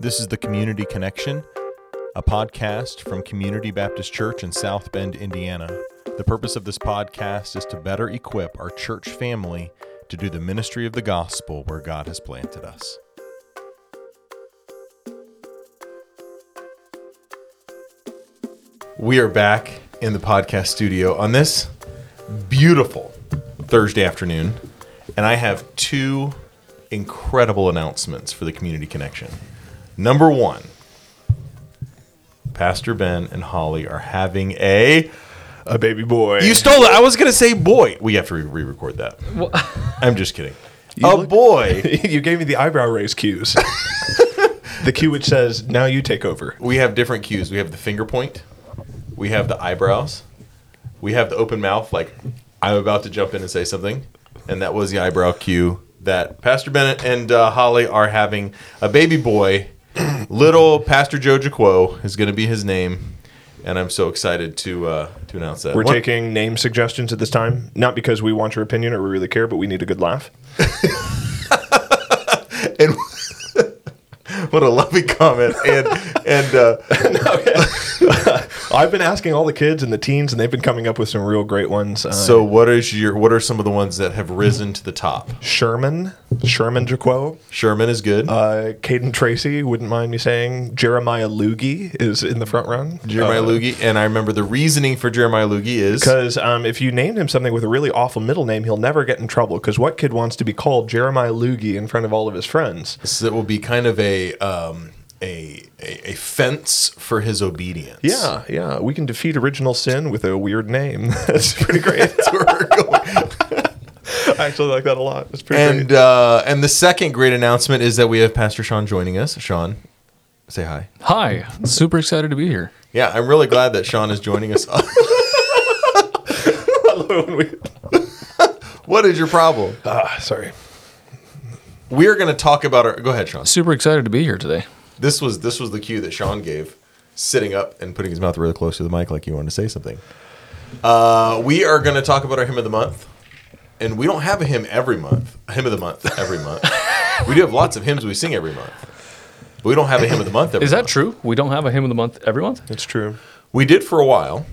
This is the Community Connection, a podcast from Community Baptist Church in South Bend, Indiana. The purpose of this podcast is to better equip our church family to do the ministry of the gospel where God has planted us. We are back in the podcast studio on this beautiful Thursday afternoon, and I have two incredible announcements for the Community Connection. Number one, Pastor Ben and Holly are having a. A baby boy. You stole it. I was going to say boy. We have to re record that. I'm just kidding. a look- boy. you gave me the eyebrow raise cues. the cue which says, now you take over. We have different cues. We have the finger point, we have the eyebrows, we have the open mouth, like I'm about to jump in and say something. And that was the eyebrow cue that Pastor Bennett and uh, Holly are having a baby boy. Little Pastor Joe Jaquo is going to be his name. And I'm so excited to uh, to announce that. We're taking name suggestions at this time, not because we want your opinion or we really care, but we need a good laugh. and what a lovely comment. And and uh, I've been asking all the kids and the teens, and they've been coming up with some real great ones. Uh, so, what is your what are some of the ones that have risen to the top? Sherman, Sherman Jaquo, Sherman is good. uh, Caden Tracy, wouldn't mind me saying. Jeremiah Loogie is in the front run. Jeremiah Loogie, and I remember the reasoning for Jeremiah Loogie is Because um, if you named him something with a really awful middle name, he'll never get in trouble. Because what kid wants to be called Jeremiah Loogie in front of all of his friends? so it will be kind of a um, a, a a fence for his obedience. Yeah, yeah. We can defeat original sin with a weird name. That's pretty great. That's where we're going. I actually like that a lot. It's pretty And great. uh, and the second great announcement is that we have Pastor Sean joining us. Sean, say hi. Hi, super excited to be here. Yeah, I'm really glad that Sean is joining us. what is your problem? Ah, sorry. We are going to talk about our. Go ahead, Sean. Super excited to be here today. This was this was the cue that Sean gave, sitting up and putting his mouth really close to the mic, like he wanted to say something. Uh, we are going to talk about our hymn of the month, and we don't have a hymn every month. A hymn of the month every month. we do have lots of hymns we sing every month, but we don't have a hymn of the month every. Month. Is that month. true? We don't have a hymn of the month every month? It's true. We did for a while.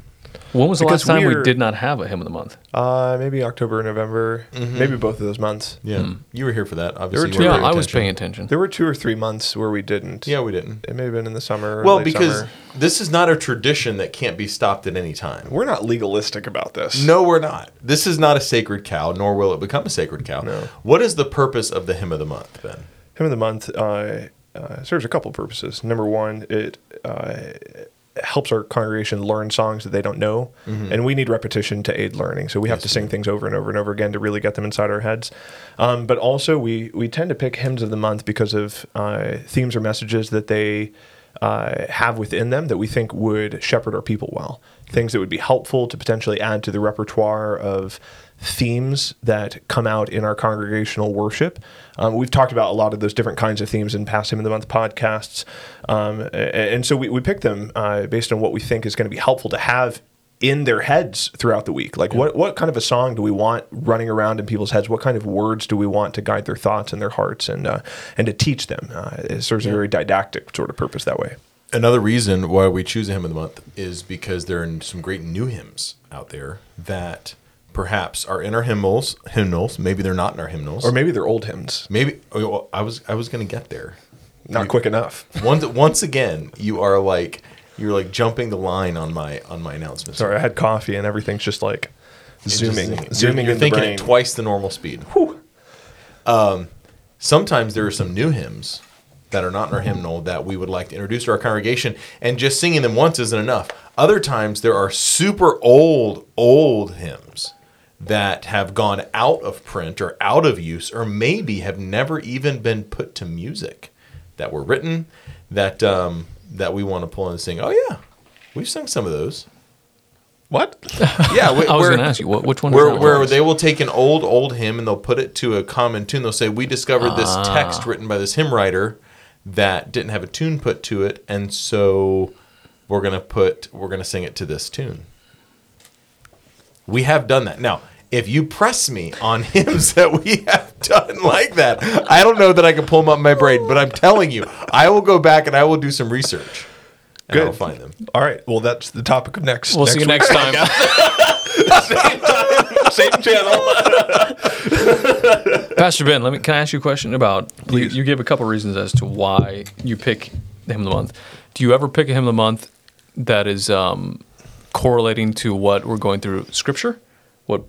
When was the Because last time we did not have a hymn of the month? Uh, maybe October, November, maybe both of those months. Yeah, you were here for that. Obviously, were two- Yeah, paying I was paying attention. There were two or three months where we didn't. Yeah, we didn't. It may have been in the summer. or Well, late because summer. this is not a tradition that can't be stopped at any time. we're not legalistic about this. No, we're not. This is not a sacred cow, nor will it become a sacred cow. No. What is the purpose of the hymn of the month, Ben? Hymn of the month uh, uh, serves a couple purposes. Number one, it uh, helps our congregation learn songs that they don't know, and we need repetition to aid learning. So we have to sing things over and over and over again to really get them inside our heads. Um, but also, we we tend to pick hymns of the month because of uh, themes or messages that they. Uh, have within them that we think would shepherd our people well. Things that would be helpful to potentially add to the repertoire of themes that come out in our congregational worship. Um, we've talked about a lot of those different kinds of themes in past Hymn of the Month podcasts. Um, and so we, we pick them uh, based on what we think is going to be helpful to have in their heads throughout the week. Like, what, what kind of a song do we want running around in people's heads? What kind of words do we want to guide their thoughts and their hearts and, uh, and to teach them? Uh, it serves a very didactic sort of purpose that way. Another reason why we choose a hymn of the month is because there are some great new hymns out there that perhaps are in our hymnals. Hymnals, maybe they're not in our hymnals, Or maybe they're old hymns, maybe oh, well, I was I was going to get there. not quick enough. Once once again, you are like you're like jumping the line on my on my announcements. Sorry, I had coffee and everything's just like Just zooming, You're- zooming. You're, in the thinking at twice the normal speed. Um, sometimes there are some new hymns that are not in our hymnal that we would like to introduce to our congregation, and just singing them once isn't enough. Other times there are super old, old hymns that have gone out of print or out of use, or maybe have never even been put to music that were written that um, that we want to pull in and sing. Oh yeah, we've sung some of those. What? Yeah, we, I was going to ask you, what, which one is where, that where they will take an old old hymn and they'll put it to a common tune. They'll say, "We discovered this Ah. text written by this hymn writer that didn't have a tune put to it, and so we're gonna put we're gonna sing it to this tune." We have done that. Now, if you press me on hymns that we have done like that, I don't know that I can pull them up in my brain, but I'm telling you, I will go back and I will do some research. And Good. I'll find them. All right. Well, that's the topic of next. We'll see you week. next time. Same channel. Pastor Ben, let me can I ask you a question about you, you gave a couple reasons as to why you pick the hymn of the month. Do you ever pick a hymn of the month that is um, correlating to what we're going through scripture? What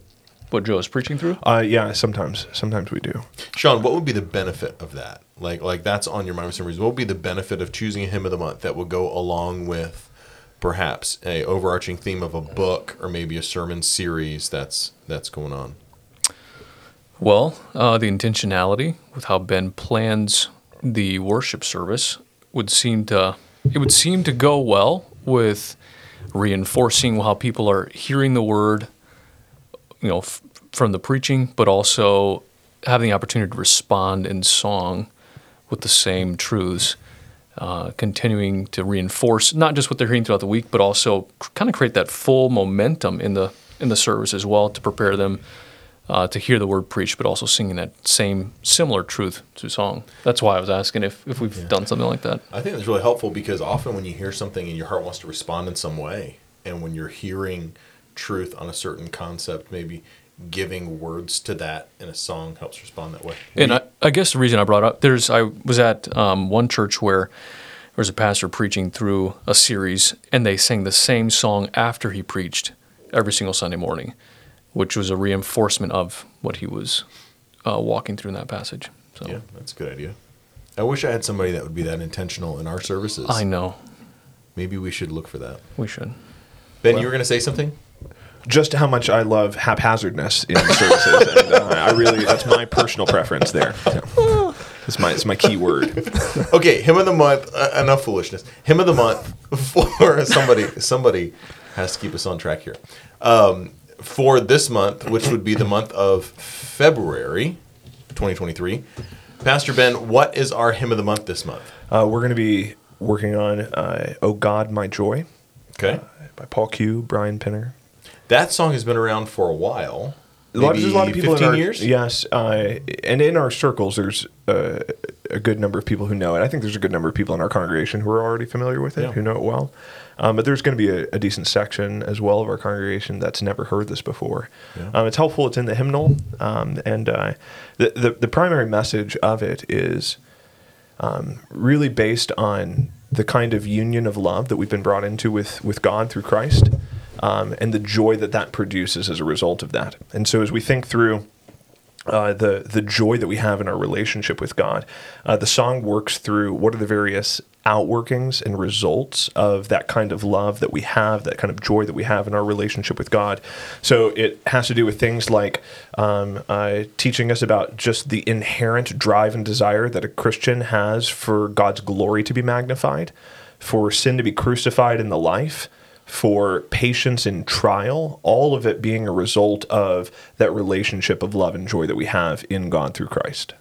what Joe is preaching through? Uh, yeah. Sometimes. Sometimes we do. Sean, what would be the benefit of that? Like, like that's on your mind for some reason. What would be the benefit of choosing a hymn of the month that would go along with perhaps a overarching theme of a book or maybe a sermon series that's that's going on? Well, uh, the intentionality with how Ben plans the worship service would seem to it would seem to go well with reinforcing how people are hearing the word, you know, f- from the preaching, but also having the opportunity to respond in song with the same truths. Uh, continuing to reinforce not just what they're hearing throughout the week, but also kind of create that full momentum in the in the service as well to prepare them uh, to hear the word preached, but also singing that same similar truth to song. That's why I was asking if, if we've done something like that. I think that's really helpful because often when you hear something and your heart wants to respond in some way, and when you're hearing truth on a certain concept, maybe giving words to that in a song helps respond that way. And I, I guess the reason I brought up there's I was at um, one church where there was a pastor preaching through a series, and they sang the same song after he preached every single Sunday morning, which was a reinforcement of what he was uh, walking through in that passage. So yeah, that's a good idea. I wish I had somebody that would be that intentional in our services. I know Maybe we should look for that. we should. Ben, you were going to say something? Just how much I love haphazardness in services, and uh, I really that's my personal preference there. So, it's my it's my key word. Okay, hymn of the month. Uh, enough foolishness. Hymn of the month for somebody. Somebody has to keep us on track here. Um, for this month, which would be the month of February, 2023. Pastor Ben, what is our hymn of the month this month? Uh, we're going to be working on uh, "Oh God, My Joy" Okay, by Paul Keew, Brian Pinner. that song has been around for a while. A lot, there's a lot of people 15 in our, years. Yes, uh, and in our circles, there's uh, a good number of people who know it. I think there's a good number of people in our congregation who are already familiar with it, Yeah. who know it well. Um, but there's going to be a, a decent section as well of our congregation that's never heard this before. Yeah. Um, it's helpful. It's in the hymnal, um, and uh, the, the the primary message of it is um, really based on the kind of union of love that we've been brought into with with God through Christ, um, and the joy that that produces as a result of that. And so, as we think through uh, the the joy that we have in our relationship with God, uh, the song works through what are the various outworkings and results of that kind of love that we have, that kind of joy that we have in our relationship with God. So it has to do with things like um, uh, teaching us about just the inherent drive and desire that a Christian has for God's glory to be magnified, for sin to be crucified in the life for patience in trial, all of it being a result of that relationship of love and joy that we have in God through Christ.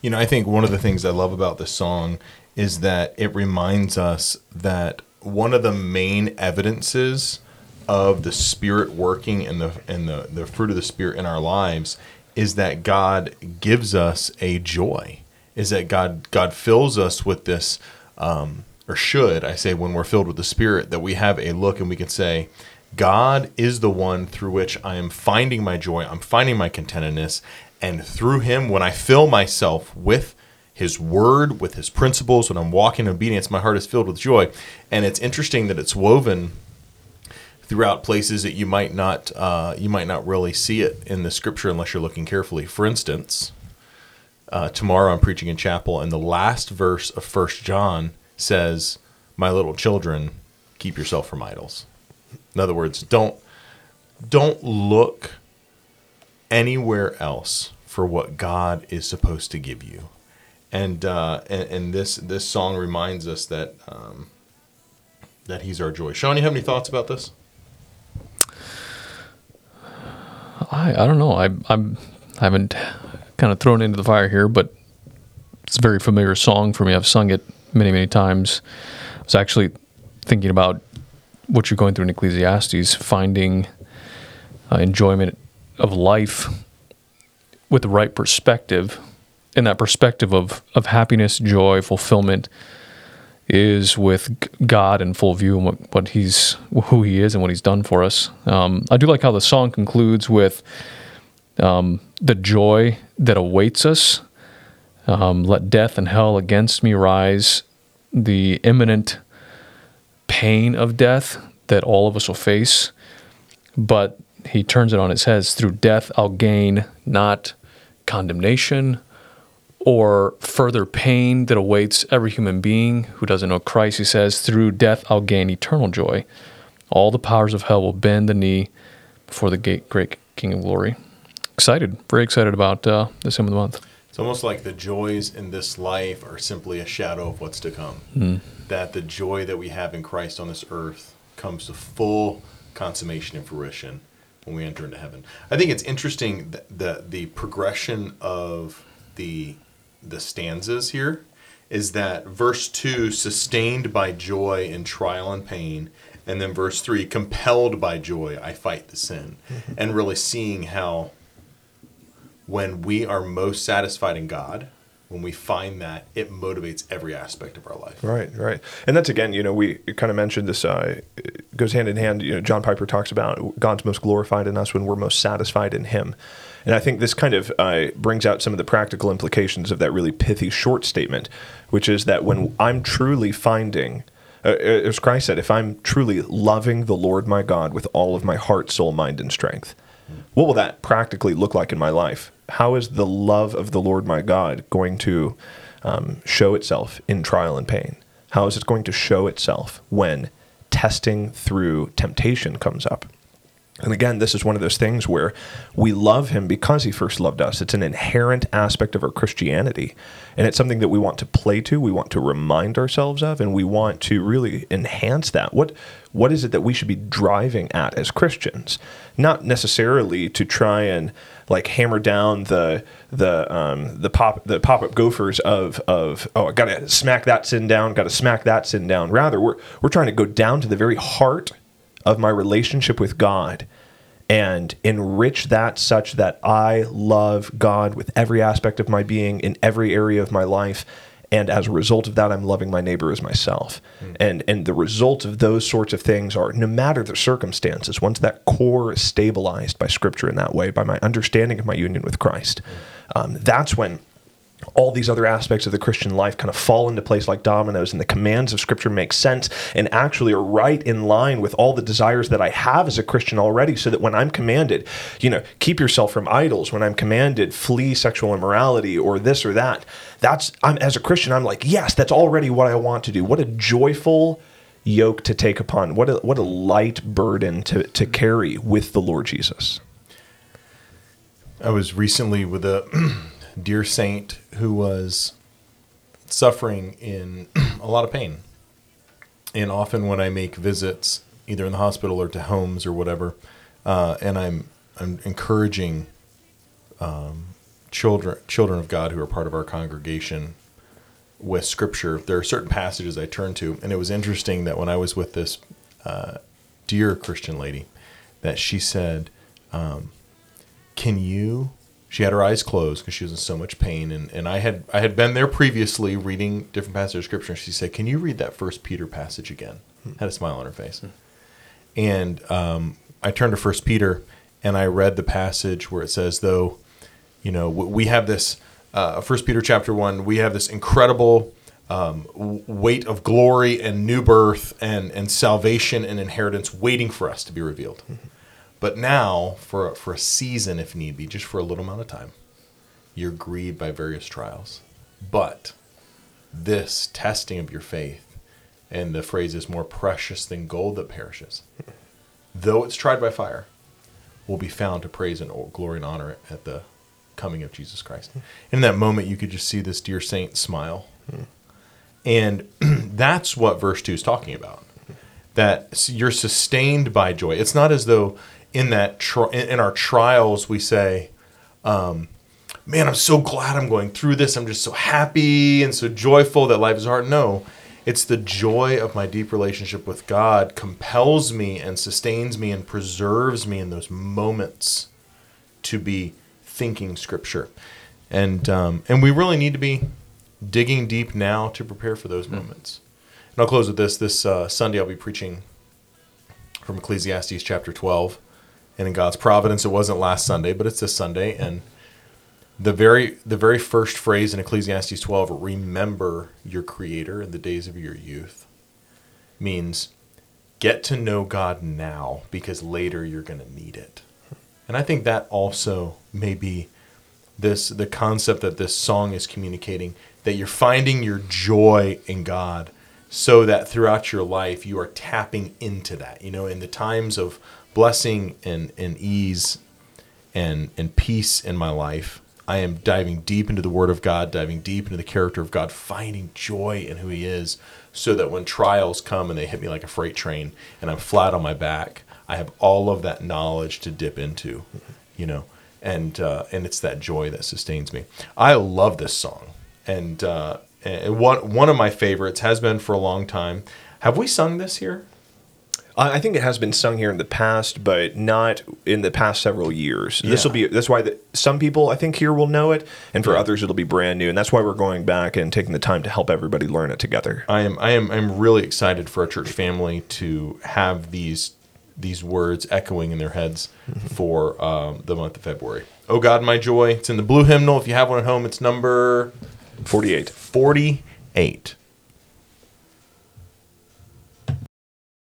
You know, I think one of the things I love about this song is that it reminds us that one of the main evidences of the spirit working and the and the, the fruit of the spirit in our lives is that God gives us a joy. Is that God God fills us with this um, or should I say when we're filled with the spirit that we have a look and we can say God is the one through which I am finding my joy, I'm finding my contentedness, and through him when I fill myself with his word, with his principles, when I'm walking in obedience, my heart is filled with joy. And it's interesting that it's woven throughout places that you might not uh, you might not really see it in the scripture unless you're looking carefully. For instance, uh, tomorrow I'm preaching in chapel, and the last verse of First John says, "My little children, keep yourself from idols." In other words, don't don't look anywhere else for what God is supposed to give you. And uh, and, and this this song reminds us that um, that He's our joy. Sean, you have any thoughts about this? I, I don't know. I I'm I haven't kind of thrown into the fire here, but it's a very familiar song for me. I've sung it many many times. I was actually thinking about what you're going through in Ecclesiastes, finding uh, enjoyment of life with the right perspective, and that perspective of of happiness, joy, fulfillment is with God in full view and what, what he's who he is and what he's done for us. Um, I do like how the song concludes with um, the joy that awaits us. Um, let death and hell against me rise. The imminent pain of death that all of us will face, but he turns it on its head. Through death, I'll gain not condemnation or further pain that awaits every human being who doesn't know Christ. He says, Through death, I'll gain eternal joy. All the powers of hell will bend the knee before the great, great King of glory. Excited, very excited about uh, this hymn of the month. It's almost like the joys in this life are simply a shadow of what's to come. Hmm. That the joy that we have in Christ on this earth comes to full consummation and fruition when we enter into heaven. I think it's interesting that the the progression of the the stanzas here is that verse 2 sustained by joy in trial and pain and then verse 3 compelled by joy I fight the sin mm-hmm. and really seeing how when we are most satisfied in God, when we find that, it motivates every aspect of our life. Right, right, and that's again, you know, we kind of mentioned this uh, goes hand in hand. You know, John Piper talks about God's most glorified in us when we're most satisfied in Him, and I think this kind of uh, brings out some of the practical implications of that really pithy short statement, which is that when I'm truly finding. Uh, as Christ said, if I'm truly loving the Lord my God with all of my heart, soul, mind, and strength, what will that practically look like in my life? How is the love of the Lord my God going to um, show itself in trial and pain? How is it going to show itself when testing through temptation comes up? And again, this is one of those things where we love him because he first loved us. It's an inherent aspect of our Christianity. And it's something that we want to play to, we want to remind ourselves of, and we want to really enhance that. What what is it that we should be driving at as Christians? Not necessarily to try and like hammer down the the um, the pop the pop up gophers of of oh I gotta smack that sin down, gotta smack that sin down. Rather, we're we're trying to go down to the very heart of my relationship with God and enrich that such that I love God with every aspect of my being in every area of my life. And as a result of that, I'm loving my neighbor as myself. And and the result of those sorts of things are no matter the circumstances, once that core is stabilized by scripture in that way, by my understanding of my union with Christ, um, that's when all these other aspects of the Christian life kind of fall into place like dominoes, and the commands of Scripture make sense and actually are right in line with all the desires that I have as a Christian already. So that when I'm commanded, you know, keep yourself from idols, when I'm commanded, flee sexual immorality or this or that, that's, I'm, as a Christian, I'm like, yes, that's already what I want to do. What a joyful yoke to take upon. What a, what a light burden to, to carry with the Lord Jesus. I was recently with a dear saint who was suffering in a lot of pain. And often when I make visits, either in the hospital or to homes or whatever, uh, and I'm I'm encouraging um, children children of God who are part of our congregation with Scripture, there are certain passages I turn to, and it was interesting that when I was with this uh, dear Christian lady, that she said, um, "Can you?" She had her eyes closed because she was in so much pain, and, and I had I had been there previously reading different passages of Scripture. And she said, "Can you read that First Peter passage again?" Had a smile on her face, and um, I turned to First Peter and I read the passage where it says, "Though, you know, we have this uh, First Peter chapter one, we have this incredible." Um, weight of glory and new birth and, and salvation and inheritance waiting for us to be revealed. But now, for for a season, if need be, just for a little amount of time, you're grieved by various trials. But this testing of your faith, and the phrase is more precious than gold that perishes, though it's tried by fire, will be found to praise and glory and honor at the coming of Jesus Christ. Hmm. In that moment, you could just see this dear saint smile. And that's what verse 2 is talking about. Hmm. That you're sustained by joy. It's not as though in that tri- in our trials we say, um, "Man, I'm so glad I'm going through this. I'm just so happy and so joyful that life is hard." No, it's the joy of my deep relationship with God compels me and sustains me and preserves me in those moments to be thinking Scripture, and um, and we really need to be digging deep now to prepare for those moments. And I'll close with this. This uh, Sunday, I'll be preaching from Ecclesiastes chapter 12. And in God's providence, it wasn't last Sunday, but it's this Sunday. And the very the very first phrase in Ecclesiastes 12, remember your creator in the days of your youth, means get to know God now because later you're going to need it. And I think that also may be this the concept that this song is communicating that you're finding your joy in God so that throughout your life you are tapping into that. You know, in the times of blessing and, and ease and, and peace in my life, I am diving deep into the Word of God, diving deep into the character of God, finding joy in who He is, so that when trials come and they hit me like a freight train and I'm flat on my back, I have all of that knowledge to dip into, you know, and uh, and it's that joy that sustains me. I love this song, and uh, and one one of my favorites has been for a long time. Have we sung this here? I I think it has been sung here in the past, but not in the past several years. This will be that's why the, some people I think here will know it, and for Yeah. others it'll be brand new, and that's why we're going back and taking the time to help everybody learn it together. I am I am I'm really excited for our church family to have these these words echoing in their heads for um, the month of February. Oh God, my joy! It's in the blue hymnal. If you have one at home, it's number Forty-eight. forty-eight.